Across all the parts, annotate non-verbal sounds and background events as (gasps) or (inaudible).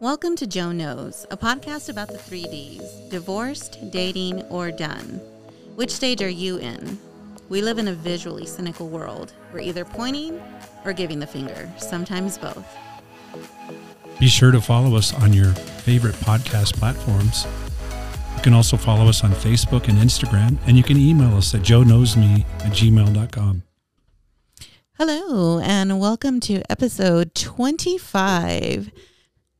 Welcome to Joe Knows, a podcast about the three Ds divorced, dating, or done. Which stage are you in? We live in a visually cynical world. We're either pointing or giving the finger, sometimes both. Be sure to follow us on your favorite podcast platforms. You can also follow us on Facebook and Instagram, and you can email us at joe knows me at gmail.com. Hello, and welcome to episode 25.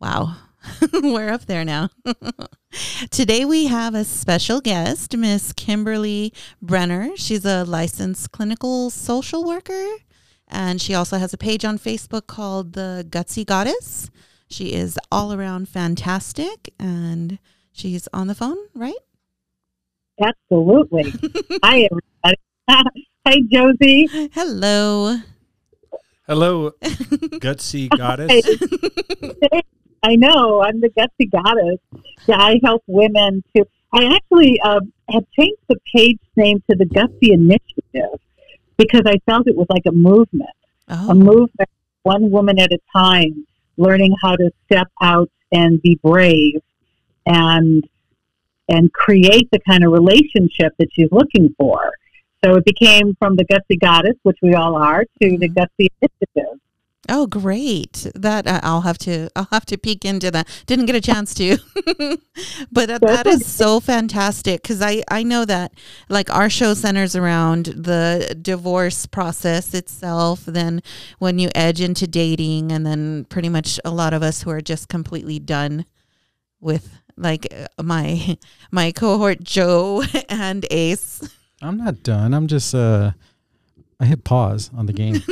Wow, (laughs) we're up there now. (laughs) Today we have a special guest, Miss Kimberly Brenner. She's a licensed clinical social worker, and she also has a page on Facebook called The Gutsy Goddess. She is all around fantastic, and she's on the phone, right? Absolutely. (laughs) Hi, everybody. Hi, Josie. Hello. Hello, gutsy goddess. I know I'm the gutsy goddess. Yeah, I help women to. I actually um, have changed the page name to the Gutsy Initiative because I felt it was like a movement, Oh, a movement, one woman at a time, learning how to step out and be brave, and and create the kind of relationship that she's looking for. So it became from the Gutsy Goddess, which we all are, to the Gutsy Initiative. Oh, great! That uh, I'll have to I'll have to peek into that. Didn't get a chance to, (laughs) but that, is so fantastic because I I know that like our show centers around the divorce process itself. Then when you edge into dating, and then pretty much a lot of us who are just completely done with like uh, my (laughs) my cohort Joe (laughs) and Ace. I'm not done. I'm just uh I hit pause on the game.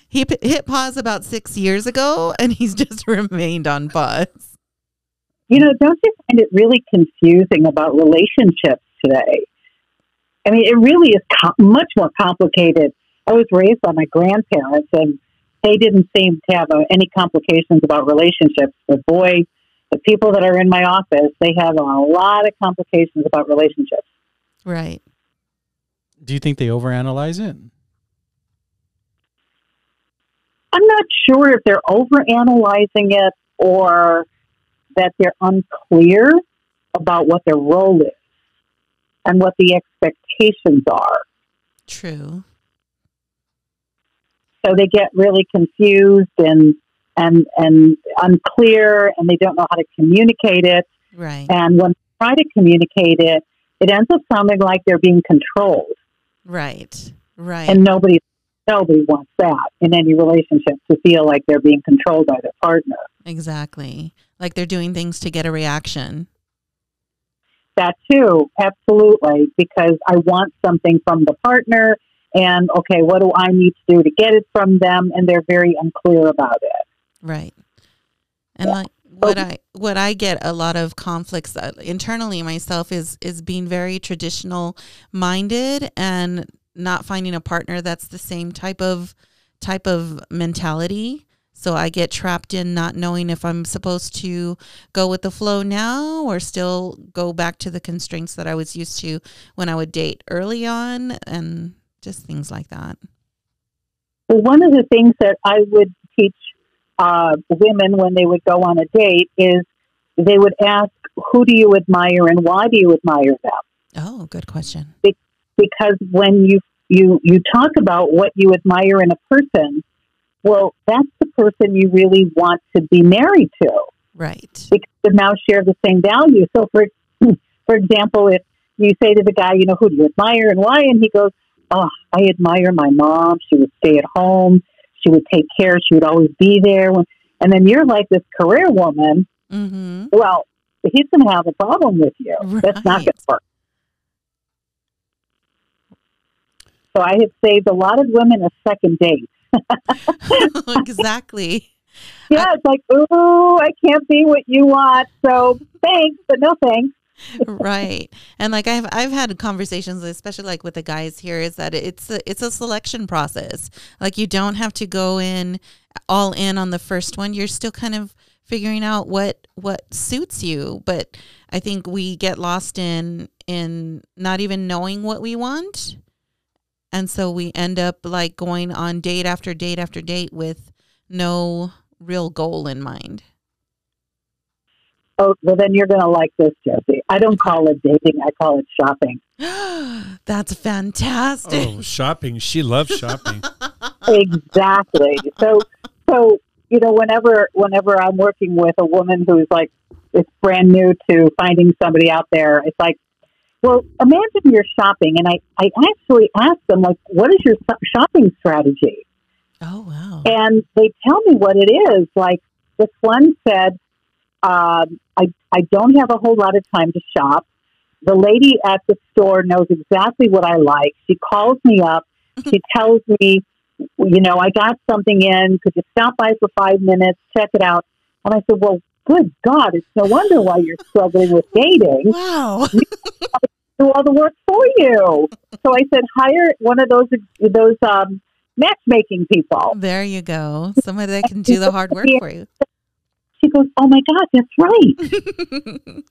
(laughs) he p- hit pause about six years ago, and he's (laughs) just remained on pause. You know, don't you find it really confusing about relationships today? I mean, it really is co- much more complicated. I was raised by my grandparents, and they didn't seem to have uh, any complications about relationships. But boy, the people that are in my office, they have a lot of complications about relationships. Right. Do you think they overanalyze it? I'm not sure if they're overanalyzing it or that they're unclear about what their role is and what the expectations are. True. So they get really confused and and and unclear, and they don't know how to communicate it. Right. And when they try to communicate it, it ends up sounding like they're being controlled, Right. Right. and nobody nobody wants that in any relationship to feel like they're being controlled by their partner. exactly. Like they're doing things to get a reaction. That too, absolutely, because I want something from the partner, and okay, what do I need to do to get it from them? And they're very unclear about it. Right. And like what I what I get a lot of conflicts uh, internally myself is is being very traditional minded and not finding a partner that's the same type of type of mentality. So I get trapped in not knowing if I'm supposed to go with the flow now or still go back to the constraints that I was used to when I would date early on and just things like that. Well, one of the things that I would teach uh, women when they would go on a date is they would ask, "Who do you admire and why do you admire them?" Oh, good question. Because when you you you talk about what you admire in a person, well, that's the person you really want to be married to Right. because they now share the same value. So, for (clears throat) for example, if you say to the guy, you know, who do you admire and why, and he goes, "Oh, I admire my mom. She would stay at home. She would take care. She would always be there." When, and then you're like this career woman. Mm-hmm. Well, he's going to have a problem with you. That's not Right. going to work. So I have saved a lot of women a second date. (laughs) exactly. Yeah, it's like, ooh, I can't be what you want. So thanks, but no thanks. Right. And like i've i've had conversations especially like with the guys here is that it's a, it's a selection process. Like you don't have to go in all in on the first one. You're still kind of figuring out what what suits you. But i think we get lost in in not even knowing what we want. And so we end up like going on date after date after date with no real goal in mind Oh, well, then you're going to like this, Josie. I don't call it dating. I call it shopping. (gasps) That's fantastic. Oh, shopping. She loves shopping. (laughs) exactly. So, so you know, whenever whenever I'm working with a woman who's like it's brand new to finding somebody out there, it's like, well, imagine you're shopping, and I I actually ask them like, what is your shopping strategy? Oh wow! And they tell me what it is. Like this one said, um, I I don't have a whole lot of time to shop. The lady at the store knows exactly what I like. She calls me up. (laughs) She tells me you know, I got something in. Could you stop by for five minutes, check it out? And I said, well, good God, it's no wonder why you're struggling with dating. Wow. do all the work for you. So I said, hire one of those those um, matchmaking people. There you go. Somebody that can do the hard work for you. She goes, oh my God, that's right.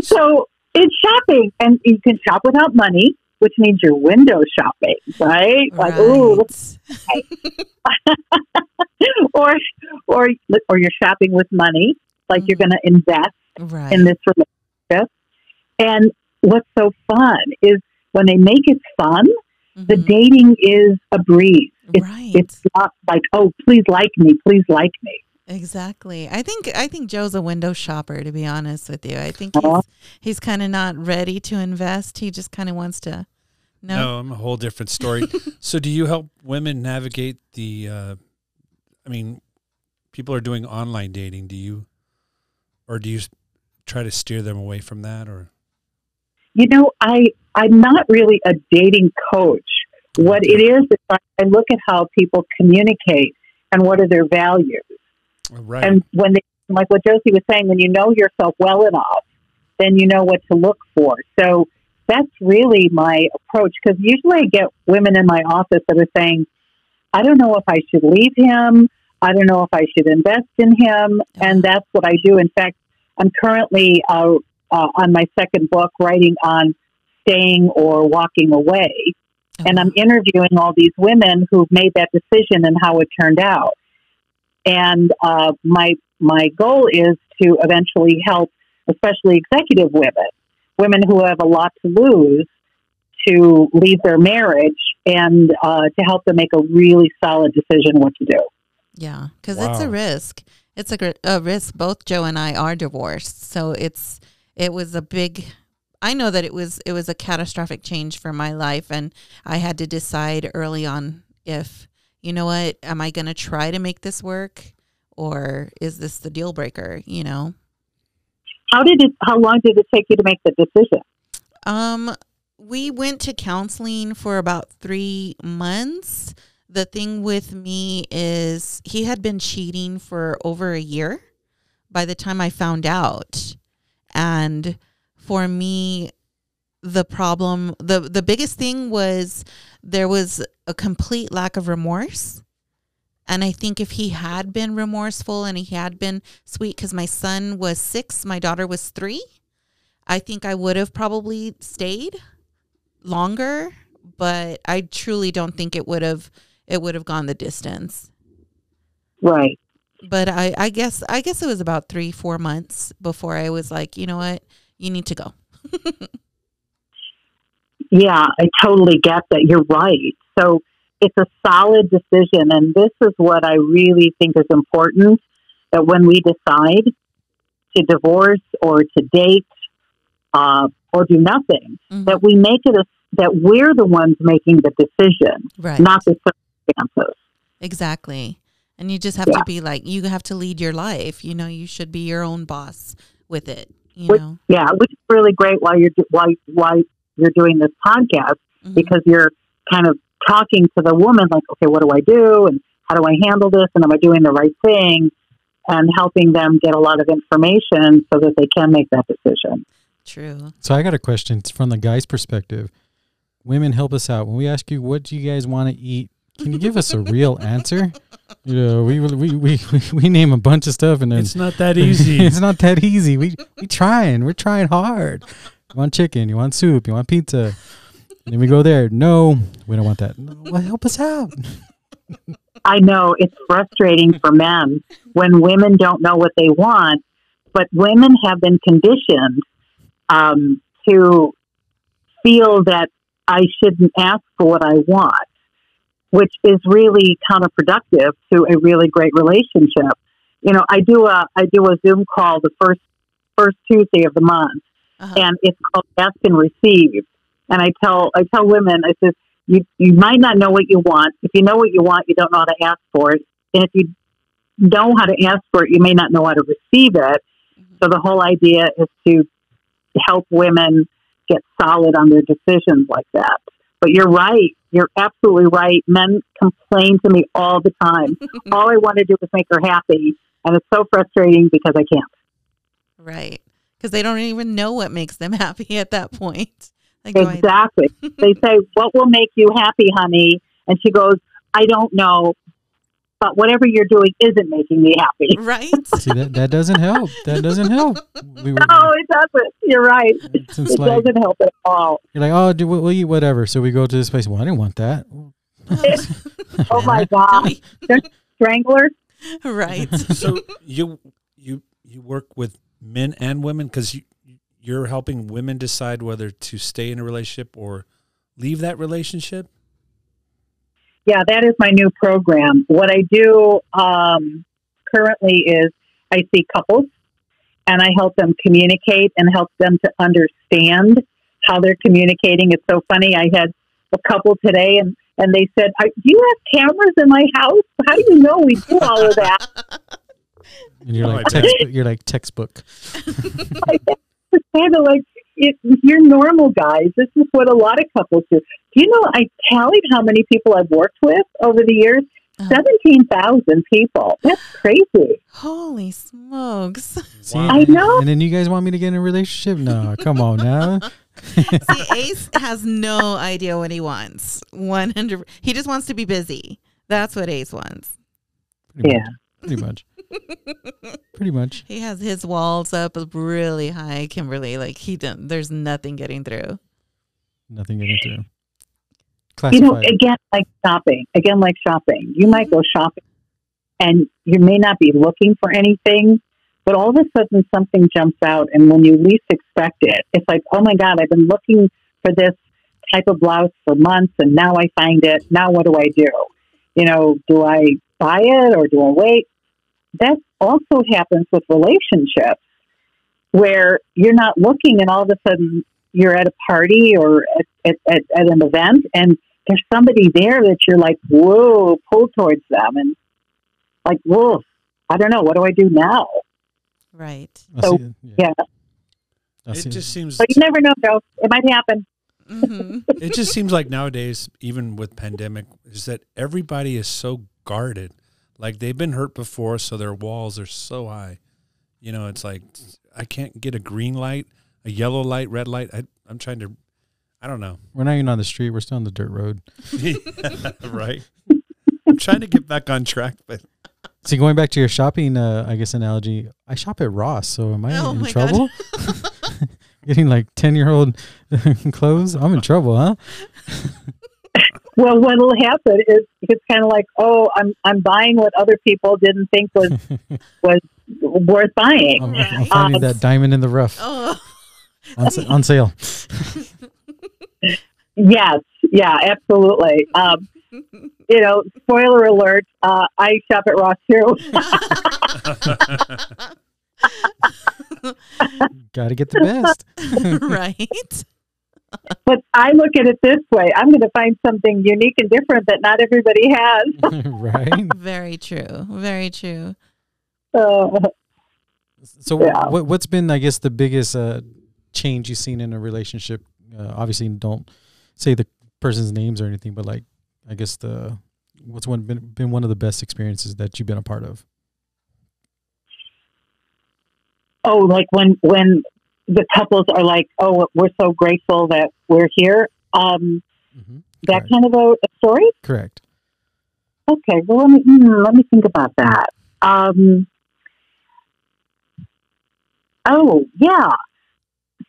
(laughs) so it's shopping, and you can shop without money which means you're window shopping, right? Like, right. ooh, (laughs) or or or you're shopping with money, like mm-hmm. you're going to invest right. in this relationship. And what's so fun is when they make it fun, mm-hmm. the dating is a breeze. It's, right. it's not like, oh, please like me, please like me. Exactly. I think I think Joe's a window shopper to be honest with you. I think uh-huh. he's he's kind of not ready to invest. He just kind of wants to No. No, I'm a whole different story. (laughs) so do you help women navigate the uh I mean people are doing online dating. Do you or do you try to steer them away from that or You know, I I'm not really a dating coach. What it is is I look at how people communicate and what are their values Right. And when they, like what Josie was saying, when you know yourself well enough, then you know what to look for. So that's really my approach because usually I get women in my office that are saying, I don't know if I should leave him. I don't know if I should invest in him. And that's what I do. In fact, I'm currently uh, uh, on my second book writing on staying or walking away. And I'm interviewing all these women who've made that decision and how it turned out. And uh, my my goal is to eventually help, especially executive women, women who have a lot to lose, to leave their marriage and uh, to help them make a really solid decision what to do. Yeah, because wow. it's a risk. It's a, a risk. Both Joe and I are divorced, so it's it was a big I know that it was it was a catastrophic change for my life and I had to decide early on if you know what, am I going to try to make this work or is this the deal breaker, you know? How did it how long did it take you to make the decision? Um we went to counseling for about 3 months. The thing with me is he had been cheating for over a year by the time I found out. And for me the problem the the biggest thing was there was a complete lack of remorse. And i think if he had been remorseful and he had been sweet because my son was six my daughter was three i think i would have probably stayed longer. But i truly don't think it would have it would have gone the distance. Right. But i i guess i guess it was about three four months before i was like you know what? You need to go (laughs) Yeah, I totally get that. You're right. So it's a solid decision. And this is what I really think is important that when we decide to divorce or to date uh, or do nothing, mm-hmm. that we make it a, that we're the ones making the decision, right. not the circumstances. Exactly. And you just have yeah. to be like, you have to lead your life. You know, you should be your own boss with it. You which, know? Yeah, which is really great while you're why why you're doing this podcast mm-hmm. because you're kind of talking to the woman like, okay, what do I do? And how do I handle this? And am I doing the right thing? And helping them get a lot of information so that they can make that decision. True. So I got a question it's from the guy's perspective. Women help us out. When we ask you, what do you guys want to eat? Can you give us a real (laughs) answer? You know, we, we we (laughs) we name a bunch of stuff, and then it's not that easy. (laughs) it's not that easy. We we trying. We're trying hard. You want chicken? You want soup? You want pizza? And then we go there. No, we don't want that. well, help us out. (laughs) I know it's frustrating for men when women don't know what they want, but women have been conditioned um, to feel that I shouldn't ask for what I want, which is really counterproductive to a really great relationship. You know, I do a I do a Zoom call the first first Tuesday of the month, Uh-huh. and it's called Ask and Receive. And I tell I tell women, I says, you you might not know what you want. If you know what you want, you don't know how to ask for it. And if you know how to ask for it, you may not know how to receive it. Mhm. So the whole idea is to help women get solid on their decisions like that. But you're right. You're absolutely right. Men complain to me all the time. (laughs) all I want to do is make her happy. And it's so frustrating because I can't. Right. Because they don't even know what makes them (laughs) happy at that point. Like, do I- Exactly. they say, What will make you happy, honey? And she goes, I don't know. But whatever you're doing isn't making me happy. (laughs) right? See that that doesn't help. That doesn't help. We were, No, it doesn't. You're right. it's It like doesn't help at all. you're like, oh, do, we'll, we'll eat whatever. So we go to this place. Well, I didn't want that. (laughs) Oh my God. me. Strangler? right. so you you you work with men and women because you you're helping women decide whether to stay in a relationship or leave that relationship. Yeah, that is my new program. What I do um, currently is I see couples and I help them communicate and help them to understand how they're communicating. It's so funny. I had a couple today and, and they said, "I- Do you have cameras in my house? How do you know we do all of that? (laughs) And you're Oh, like I textbook. You're like textbook. It's kind of like (laughs) it, you're normal guys. This is what a lot of couples do. Do you know? I tallied how many people I've worked with over the years. Uh-huh. Seventeen thousand people. That's crazy. Holy smokes. See, Wow. I know. And then you guys want me to get in a relationship? No, come on now. (laughs) (laughs) See, Ace has no idea what he wants. 100. He just wants to be busy. That's what Ace wants. Pretty Yeah. much. Pretty much. (laughs) Pretty much. He has his walls up really high, Kimberly. Like he didn't, there's nothing getting through. Nothing getting through. You know, again, like shopping. Again, like shopping. You might go shopping and you may not be looking for anything, but all of a sudden something jumps out. And when you least expect it, it's like, oh my God, I've been looking for this type of blouse for months and now I find it. Now what do I do? You know, do I buy it or do I wait? That also happens with relationships where you're not looking and all of a sudden you're at a party or at, at, at, at an event and there's somebody there that you're like, whoa, pull towards them. And like, whoa, I don't know. What do I do now? Right. I so, see it. yeah. I It see just seems But you never know, Joe. It might happen. hmm (laughs) it just seems like nowadays, even with pandemic, is that everybody is so guarded. Like they've been hurt before, so their walls are so high. You know, it's like I can't get a green light, a yellow light, red light. I, I'm trying to, I don't know, We're not even on the street. We're still on the dirt road. (laughs) right? I'm trying to get back on track, but See, going back to your shopping, uh, I guess analogy, I shop at Ross. So am I Oh in trouble? (laughs) Getting like ten year old (laughs) clothes, I'm in trouble, huh? Well, what'll happen is it's kind of like, oh, I'm I'm buying what other people didn't think was (laughs) was worth buying. I'm, I'm finding Um, that diamond in the rough Oh, on, on sale. (laughs) Yes, yeah, absolutely. Um, you know, spoiler alert: uh, I shop at Ross too. (laughs) Got to get the best. right. But I look at it this way: I'm going to find something unique and different that not everybody has. (laughs) (laughs) right. Very true. Very true. Uh, So, Yeah. what what's been, I guess, the biggest uh, change you've seen in a relationship? Uh, obviously, don't say the person's names or anything, but like, I guess the what's one been been one of the best experiences that you've been a part of? oh, like when when the couples are like, "Oh, we're so grateful that we're here." Um, Mm-hmm. that Correct. kind of a, a story. Correct. Okay, well let me hmm, let me think about that. Um, oh yeah,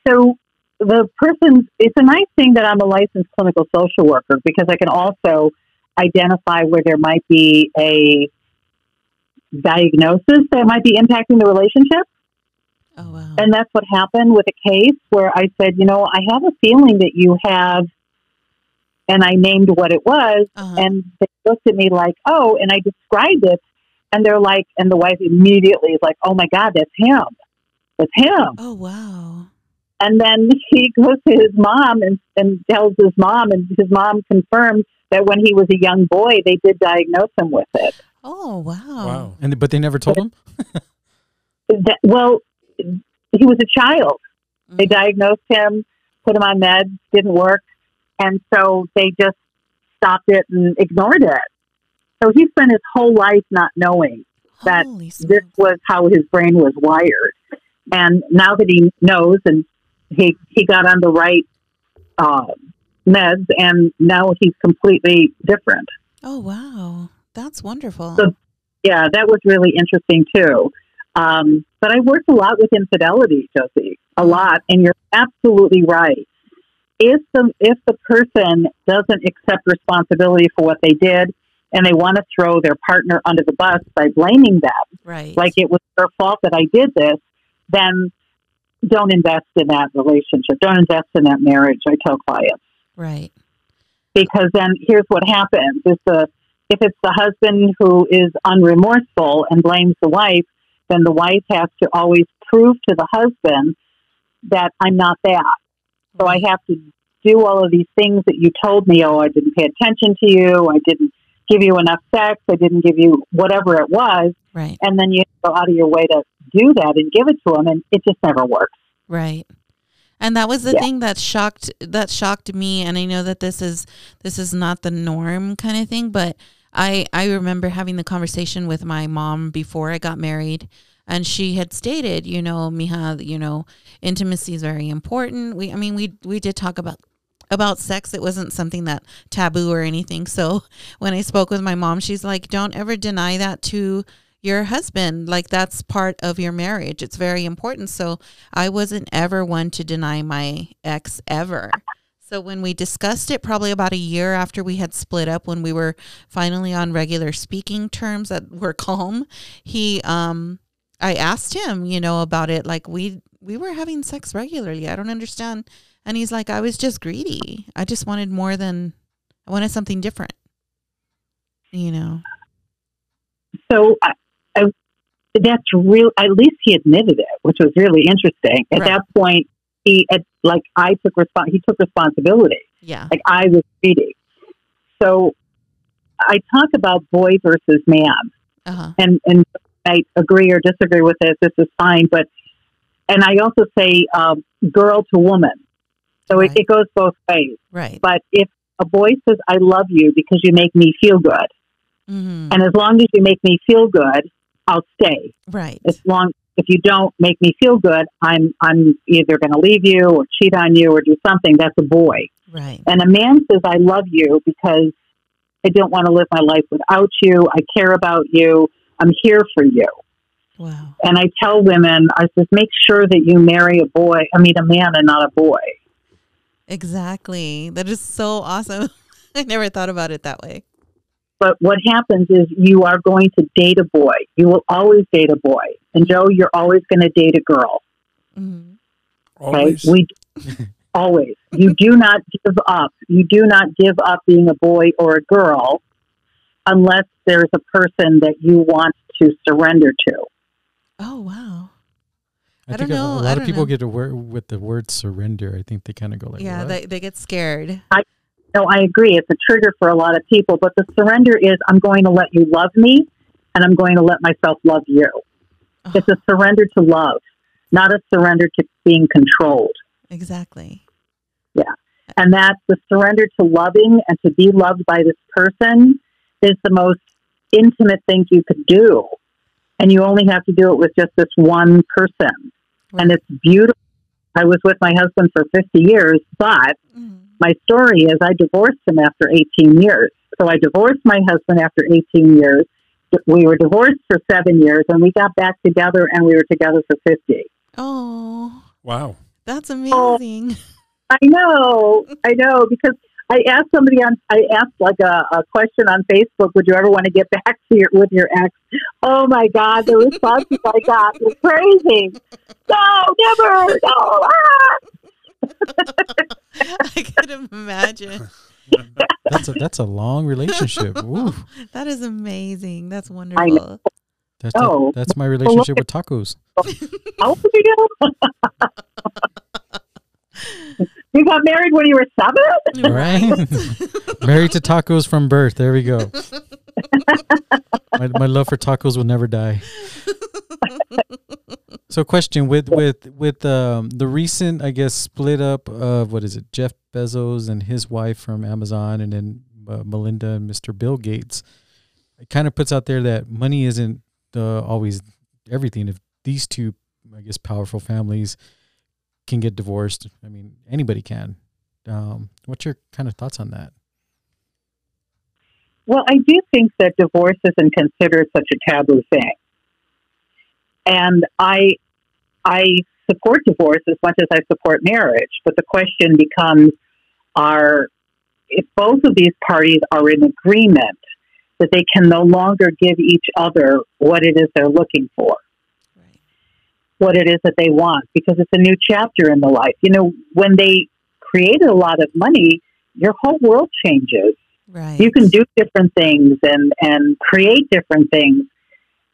so the person. It's a nice thing that I'm a licensed clinical social worker because I can also identify where there might be a diagnosis that might be impacting the relationship. Oh wow. And that's what happened with a case where I said, you know, I have a feeling that you have, and I named what it was, Uh-huh. and they looked at me like, oh, and I described it, and they're like, and the wife immediately is like, oh my God, that's him. That's him. oh wow. And then (laughs) he goes to his mom and, and tells his mom, and his mom confirmed that when he was a young boy, they did diagnose him with it. Oh wow. Wow. And but they never told him. (laughs) That, well, he was a child. They Mhm. diagnosed him, put him on meds, didn't work, and so they just stopped it and ignored it. So he spent his whole life not knowing that this was how his brain was wired. And now that he knows, and he he got on the right uh, meds, and now he's completely different. Oh wow. That's wonderful. So- Yeah, that was really interesting too. Um, but I worked a lot with infidelity, Josie, a lot, and you're absolutely right. If the if the person doesn't accept responsibility for what they did, and they want to throw their partner under the bus by blaming them, right. like it was their fault that I did this, then don't invest in that relationship. Don't invest in that marriage. I tell clients right. because then here's what happens: is the if it's the husband who is unremorseful and blames the wife, then the wife has to always prove to the husband that I'm not that. So I have to do all of these things that you told me. Oh, I didn't pay attention to you. I didn't give you enough sex. I didn't give you whatever it was. Right. And then you go out of your way to do that and give it to him, and it just never works. Right. And that was the Yeah. thing that shocked that shocked me and I know that this is this is not the norm kind of thing, but I I remember having the conversation with my mom before I got married and she had stated, you know, Mija, you know, intimacy is very important. We I mean we we did talk about about sex. It wasn't something that taboo or anything. So (laughs) when i spoke with my mom she's like don't ever deny that to your husband. Like that's part of your marriage. It's very important. So i wasn't ever one to deny my ex ever so when we discussed it probably about a year after we had split up when we were finally on regular speaking terms that were calm he um i asked him you know about it like we we were having sex regularly i don't understand and he's like i was just greedy i just wanted more than i wanted something different you know So I, I, that's real. At least he admitted it, which was really interesting. At Right. that point, he at, like I took respon He took responsibility. yeah Like I was greedy. So I talk about boy versus man, uh-huh and and I agree or disagree with it. This is fine, but and I also say um, girl to woman. So Right. it, it goes both ways. right But if a boy says, "I love you because you make me feel good," hmm and as long as you make me feel good, I'll stay. right As long if you don't make me feel good, I'm I'm either going to leave you or cheat on you or do something. That's a boy. right And a man says, "I love you because I don't want to live my life without you. I care about you. I'm here for you." wow And I tell women, I says, make sure that you marry a boy. I mean, a man and not a boy. exactly that is so awesome (laughs) i never thought about it that way But what happens is you are going to date a boy. You will always date a boy. And Joe, you're always going to date a girl. hmm Okay, Always. we (laughs) always. You do not give up. You do not give up being a boy or a girl unless there's a person that you want to surrender to. oh wow I, I think don't a- know, a I lot of people know. get a word with the word surrender. I think they kind of go like, yeah "What?" they, they get scared I, No, I agree. It's a trigger for a lot of people, but the surrender is I'm going to let you love me and I'm going to let myself love you. Oh, It's a surrender to love, not a surrender to being controlled. exactly Yeah. And that's the surrender to loving and to be loved by this person is the most intimate thing you could do. And you only have to do it with just this one person. And it's beautiful. I was with my husband for 50 years, but Mhm. my story is I divorced him after 18 years. So I divorced my husband after 18 years. We were divorced for seven years and we got back together and we were together for 50. oh wow. that's amazing I know, I know, because I asked somebody on. I asked like a, a question on Facebook. Would you ever want to get back to your with your ex? Oh my God, the responses I got were crazy. No, never. No. Ah. (laughs) I could imagine. (laughs) That's a that's a long relationship. (laughs) Ooh, That is amazing. That's wonderful. that's Oh. that's my relationship with tacos. (laughs) How old you get? you got married when you were seven. Right? Married to tacos from birth. There we go. my, my love for tacos will never die. So, question with with with um, the recent, I guess, split up of what is it, Jeff Bezos and his wife from Amazon, and then uh, Melinda and Mr. Bill Gates. It kind of puts out there that money isn't uh, always everything. If these two, I guess, powerful families can get divorced, I mean, anybody can. Um, what's your kind of thoughts on that? Well, I do think that divorce isn't considered such a taboo thing. And I I support divorce as much as I support marriage, but the question becomes are if both of these parties are in agreement that they can no longer give each other what it is they're looking for, Right. what it is that they want, because it's a new chapter in the life. You know, when they created a lot of money, your whole world changes Right. you can do different things and and create different things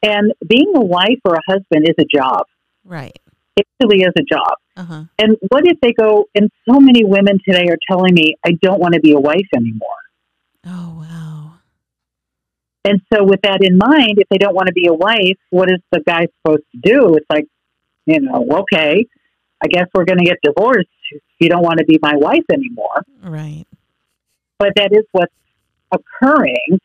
and being a wife or a husband is a job Right. It really is a job Uh huh. and what if they go and so many women today are telling me i don't want to be a wife anymore Oh wow. and so with that in mind if they don't want to be a wife what is the guy supposed to do it's like you know okay i guess we're going to get divorced if you don't want to be my wife anymore Right. but that is what's occurring.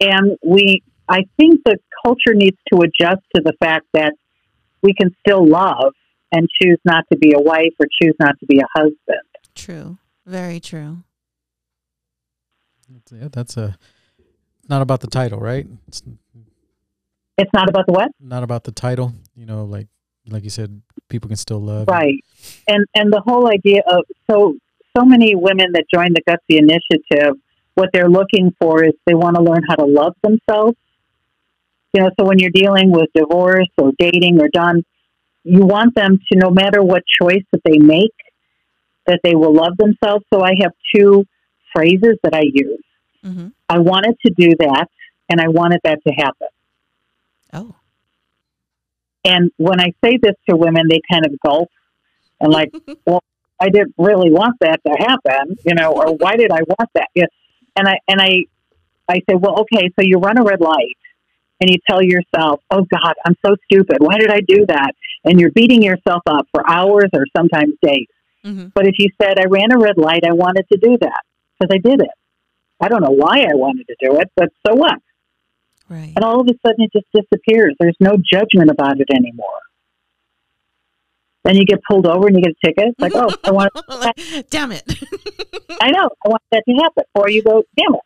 And we, I think the culture needs to adjust to the fact that we can still love and choose not to be a wife or choose not to be a husband. True. Very true. That's, yeah, that's a not about the title, right? It's It's not about the what? not about the title. You know, like like you said, people can still love. Right. And and the whole idea of so so many women that join the Gutsy Initiative, what they're looking for is they want to learn how to love themselves. You know, so when you're dealing with divorce or dating or done, you want them to no matter what choice that they make, that they will love themselves. So I have two phrases that I use. Mm-hmm. I wanted to do that and I wanted that to happen. Oh. And when I say this to women, they kind of gulp and like, (laughs) well, I didn't really want that to happen, you know, or why did I want that? Yeah. And I and I I say, well, okay, so you run a red light and you tell yourself, oh God, I'm so stupid. Why did I do that? And you're beating yourself up for hours or sometimes days. Mm-hmm. But if you said, I ran a red light, I wanted to do that because I did it. I don't know why I wanted to do it, but so what? Right. And all of a sudden it just disappears. There's no judgment about it anymore. Then you get pulled over and you get a ticket. It's like, oh, I want, like, (laughs) damn it. I know, I want that to happen. Or you go, damn it,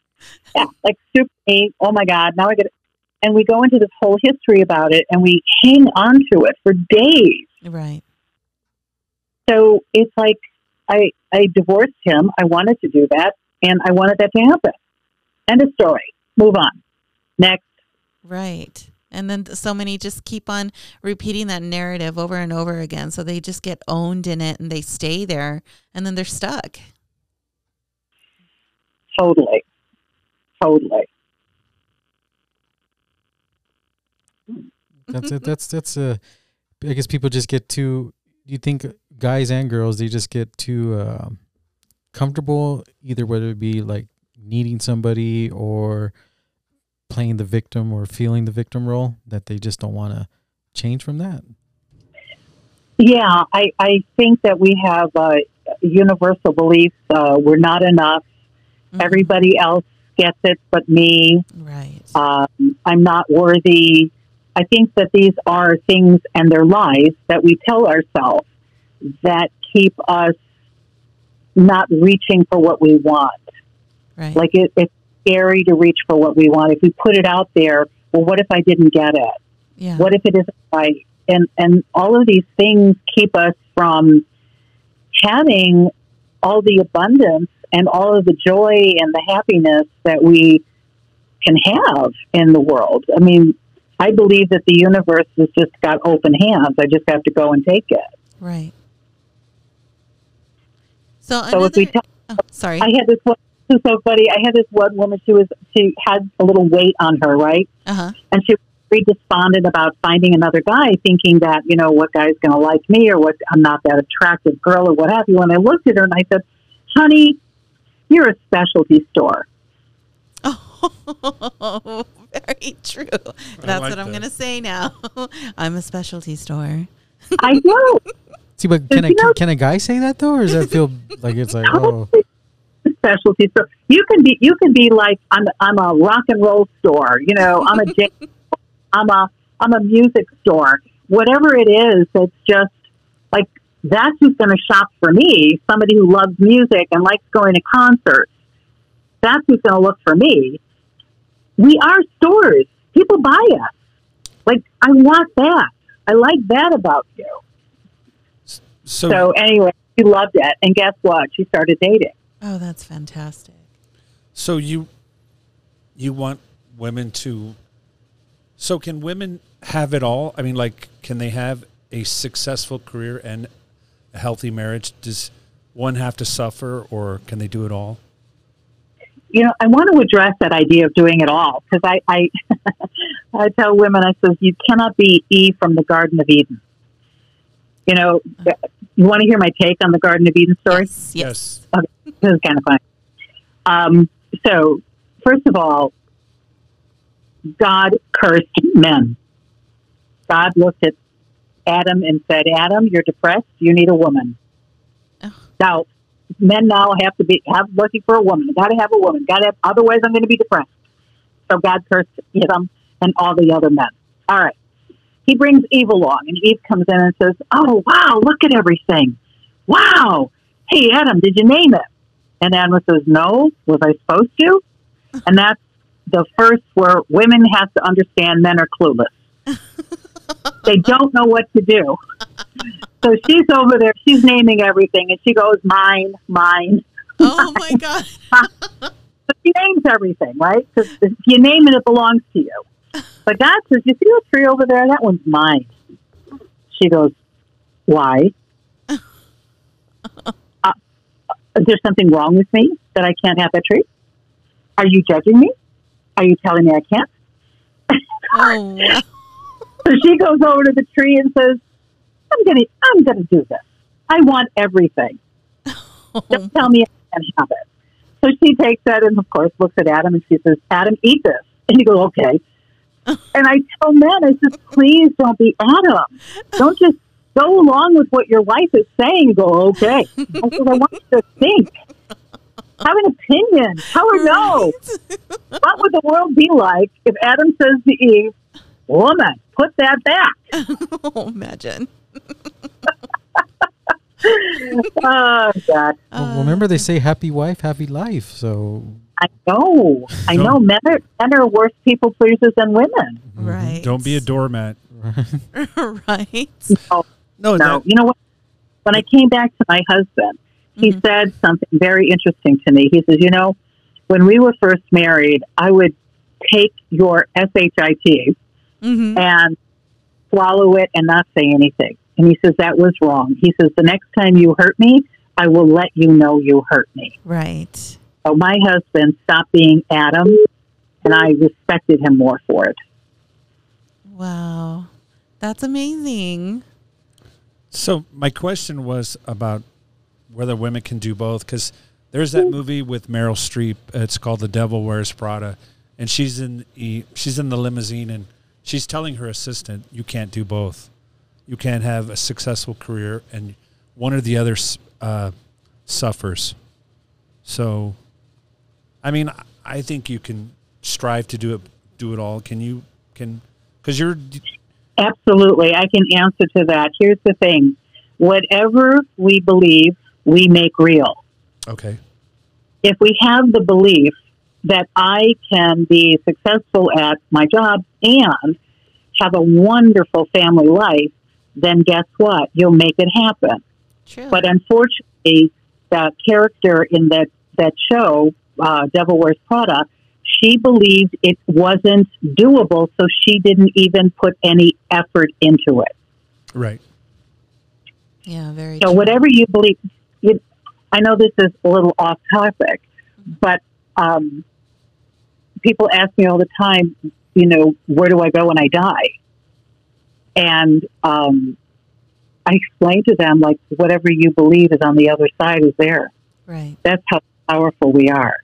yeah, like super me. Oh my God, now I get it. And we go into this whole history about it, and we hang on to it for days. right. So it's like I I divorced him. I wanted to do that, and I wanted that to happen. End of story. Move on. Next. Right. And then so many just keep on repeating that narrative over and over again. So they just get owned in it and they stay there and then they're stuck. Totally. Totally. That's it. (laughs) That's that's uh, I guess people just get too. You think guys and girls they just get too uh, comfortable, either whether it be like needing somebody or playing the victim or feeling the victim role, that they just don't want to change from that. Yeah, I, I think that we have uh, universal beliefs. Uh, we're not enough. Mhm. Everybody else gets it but me. Right. Um, I'm not worthy. I think that these are things and their lies that we tell ourselves that keep us not reaching for what we want. Right. Like it, it's scary to reach for what we want. If we put it out there, well, what if I didn't get it? yeah. What if it isn't right? And and all of these things keep us from having all the abundance and all of the joy and the happiness that we can have in the world. I mean, I believe that the universe has just got open hands. I just have to go and take it. Right. So, So if we another, talk, oh, sorry. I had this one. This is so funny. I had this one woman. She was she had a little weight on her, right? Uh huh. and she was very despondent about finding another guy, thinking that you know what guy's going to like me or what I'm not that attractive girl or what have you. And I looked at her and I said, "Honey, you're a specialty store." Oh, (laughs) very true. That's like what I'm going to say now. (laughs) I'm a specialty store. I know. See, but can a know- can a guy say that though, or does that feel like it's like oh specialty store. You can be you can be like I'm I'm a rock and roll store. You know, I'm a (laughs) jazz store. I'm a I'm a music store. Whatever it is, it's just like that's who's going to shop for me. Somebody who loves music and likes going to concerts. That's who's going to look for me. We are stores. People buy us. Like I want that. I like that about you. So, So anyway, she loved it, and guess what? She started dating. Oh, that's fantastic. so you you want women to so can women have it all? I mean like can they have a successful career and a healthy marriage? Does one have to suffer or can they do it all? You know, I want to address that idea of doing it all because I, I, (laughs) I tell women, I says, you cannot be Eve from the Garden of Eden. You know, you want to hear my take on the Garden of Eden story? Yes. Yes. This is kind of funny. Um, so, first of all, God cursed men. God looked at Adam and said, Adam, you're depressed. You need a woman. Ugh. Now, men now have to be have looking for a woman. Got to have a woman. Got to have. Otherwise, I'm going to be depressed. So God cursed Adam and all the other men. All right. He brings Eve along, and Eve comes in and says, "Oh wow, look at everything! Wow, hey Adam, did you name it?" And Adam says, "No, was I supposed to?" And that's the first where women have to understand men are clueless. (laughs) they don't know what to do. So she's over there, she's naming everything, and she goes, "Mine, mine." Oh my God. But she names everything, right? Because if you name it, it belongs to you. But God says, "You see that tree over there? That one's mine." She goes, "Why?" uh, is there something wrong with me that I can't have that tree? Are you judging me? Are you telling me I can't? Oh. So she goes over to the tree and says, "I'm gonna, I'm gonna do this. I want everything. Don't (laughs) tell me I can't have it." So she takes that and, of course, looks at Adam and she says, "Adam, eat this." And he goes, "Okay." and I tell men, I said, "Please don't be Adam. Don't just go along with what your wife is saying. Go, okay." I said, "I want you to think." Have an opinion. Tell her no. What would the world be like if Adam says to Eve, "Woman, put that back"? (laughs) oh, imagine. (laughs) oh God, well, remember they say happy wife, happy life. So I know, I know. Men are men are worse people pleasers than women. Right. Don't be a doormat. (laughs) right. Oh, No, no, that, you know what? When I came back to my husband, he Mhm. said something very interesting to me. He says, "You know, when we were first married, I would take your shit hmm and swallow it and not say anything." And he says that was wrong. He says the next time you hurt me, I will let you know you hurt me. Right. So my husband stopped being Adam, and I respected him more for it. Wow. That's amazing. So my question was about whether women can do both because there's that movie with Meryl Streep. It's called The Devil Wears Prada, and she's in the she's in the limousine and she's telling her assistant, "You can't do both. You can't have a successful career and one or the other uh, suffers." So, I mean, I think you can strive to do it do it all. Can you can because you're Absolutely. I can answer to that. Here's the thing whatever we believe, we make real. okay. If we have the belief that I can be successful at my job and have a wonderful family life, then guess what? You'll make it happen. True. But unfortunately, the character in the that show, uh, Devil Wears Prada, she believed it wasn't doable, so she didn't even put any effort into it. Right. Yeah, very. So true. whatever you believe, you, I know this is a little off topic, but um, people ask me all the time, you know, where do I go when I die? And um, I explain to them like whatever you believe is on the other side is there. Right. That's how powerful we are.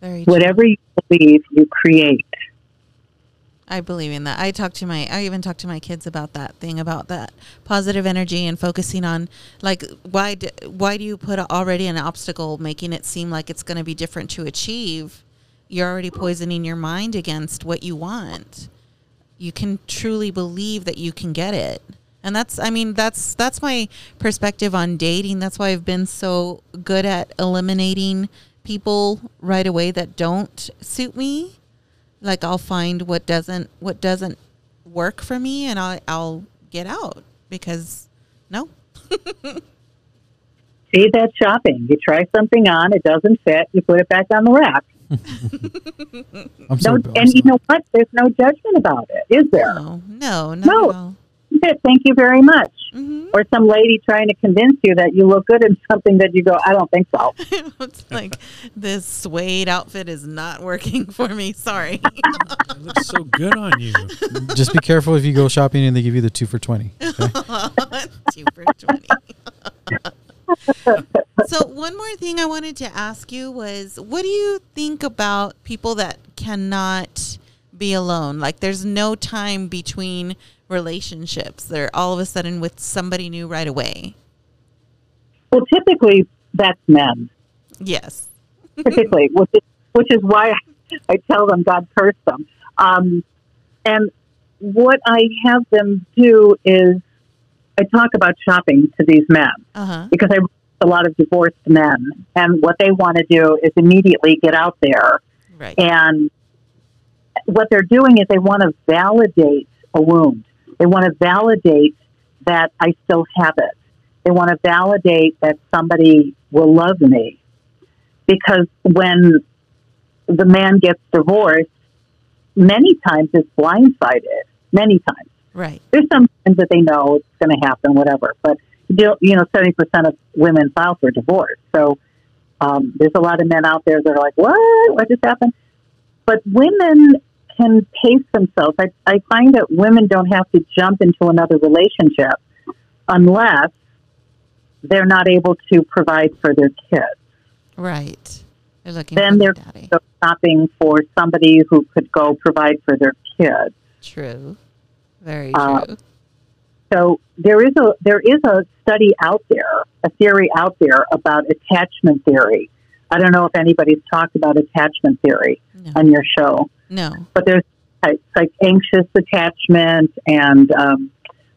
Very true. Whatever you believe, you create. I believe in that. I talk to my I even talk to my kids about that thing about that positive energy and focusing on like why why do you put already an obstacle making it seem like it's going to be different to achieve? You're already poisoning your mind against what you want. You can truly believe that you can get it. And that's I mean that's that's my perspective on dating. That's why I've been so good at eliminating people right away that don't suit me like I'll find what doesn't what doesn't work for me and I'll I'll get out because no. (laughs) See that shopping. You try something on, it doesn't fit, you put it back on the rack. (laughs) I'm so, No, I'm and you know what? There's no judgment about it, is there? No, no, not No. At all. That's (laughs) it. Thank you very much. hmm Or some lady trying to convince you that you look good in something that you go, I don't think so. (laughs) it's like this suede outfit is not working (laughs) for me. Sorry. It looks so good on you. just be careful if you go shopping and they give you the two for 20. Okay? Two for 20. so one more thing I wanted to ask you was what do you think about people that cannot be alone? Like there's no time between relationships. They're all of a sudden with somebody new right away. Well, typically that's men. Yes. (laughs) typically, which is, which is why I tell them God cursed them. Um, and what I have them do is I talk about shopping to these men Uh-huh. because I a lot of divorced men, and what they want to do is immediately get out there, Right. and what they're doing is they want to validate a wound. They want to validate that I still have it. They want to validate that somebody will love me. Because when the man gets divorced, many times it's blindsided. Many times. Right. There's some times that they know it's going to happen, whatever. But you know, you know, 70% of women file for divorce. So um, there's a lot of men out there that are like, what? What just happened? But women can pace themselves. I, I find that women don't have to jump into another relationship unless they're not able to provide for their kids. Right. They're looking Then for they're the daddy. So shopping for somebody who could go provide for their kids. True. Very Uh, true. So there is a there is a study out there, a theory out there about attachment theory. I don't know if anybody's talked about attachment theory No. on your show, No. but there's types like anxious attachment and um,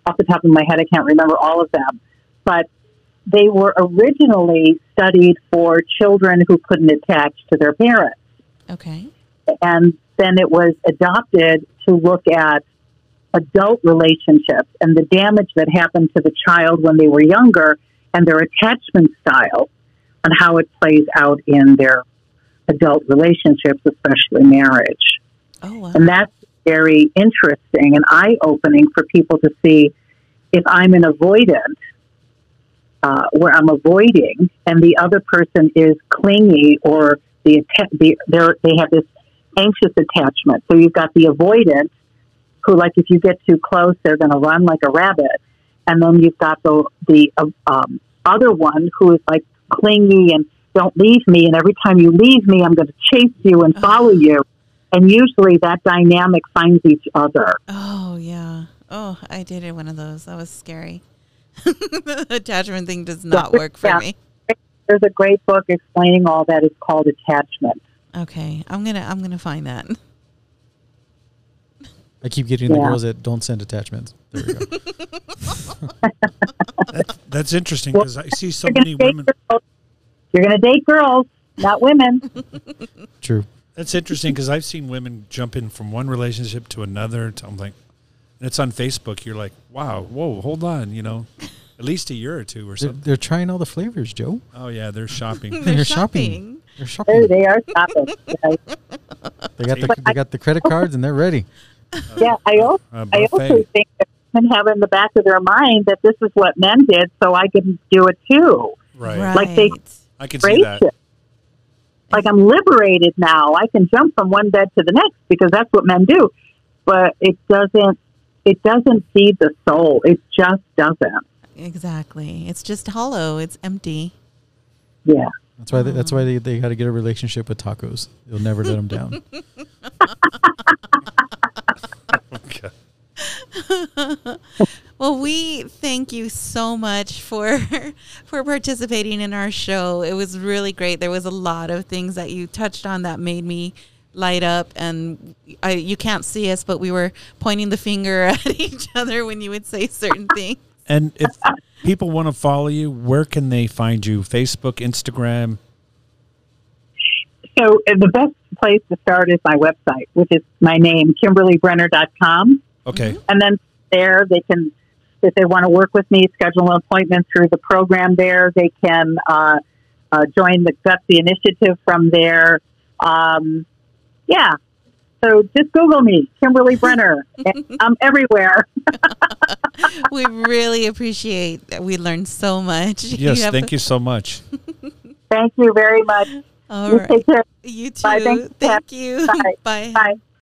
off the top of my head, I can't remember all of them, but they were originally studied for children who couldn't attach to their parents Okay. and then it was adopted to look at adult relationships and the damage that happened to the child when they were younger and their attachment style and how it plays out in their adult relationships, especially marriage. Oh wow. And that's very interesting and eye opening for people to see if I'm an avoidant, uh, where I'm avoiding, and the other person is clingy or the, the they're, they have this anxious attachment. So you've got the avoidant who, like, if you get too close, they're going to run like a rabbit, and then you've got the the um, other one who is like clingy and don't leave me, and every time you leave me, I'm going to chase you and follow you. And usually that dynamic finds each other. Oh yeah. Oh, I dated one of those. That was scary. the (laughs) attachment thing does not work for Yeah. me. There's a great book explaining all that. It's called Attachment. Okay, I'm gonna I'm gonna find that. I keep getting the girls that don't send attachments. There we go. (laughs) (laughs) That's, that's interesting Well, because I see so many women. girls. You're going to date girls, not women. (laughs) True. That's interesting because I've seen women jump in from one relationship to another. To, I'm like, and it's on Facebook. You're like, wow, whoa, hold on, you know, at least a year or two or They're, something. they're trying all the flavors, Joe. Oh yeah, they're shopping. (laughs) They're shopping. They're Oh, shopping. they are shopping. yeah, They got the they got the credit cards and they're ready. yeah, I also, A I also think that women have in the back of their mind that this is what men did, so I can do it too. Right. Like they- I can see that. Gracious. Like I'm liberated now. I can jump from one bed to the next because that's what men do. But it doesn't. It doesn't feed the soul. It just doesn't. Exactly. It's just hollow. It's empty. Yeah. That's why they, that's why they, they got to get a relationship with tacos. You'll never let them down. (laughs) Okay. (laughs) Well, we thank you so much for (laughs) for participating in our show. It was really great. There was a lot of things that you touched on that made me light up and I, you can't see us but we were pointing the finger (laughs) at each other when you would say certain things. And if people want to follow you, where can they find you? Facebook, Instagram. So uh, the best place to start is my website, which is my name, KimberlyBrenner.com. Okay. And then there they can, if they want to work with me, schedule an appointment through the program there. They can uh, uh, join the Gutsy Initiative from there. Um, yeah. So just Google me, Kimberly Brenner. (laughs) I'm everywhere. (laughs) we really appreciate that we learned so much. (laughs) Yes, have- thank you so much. Thank you very much. All You right. take care. You too. Bye. Thank you. Bye. Bye. Bye.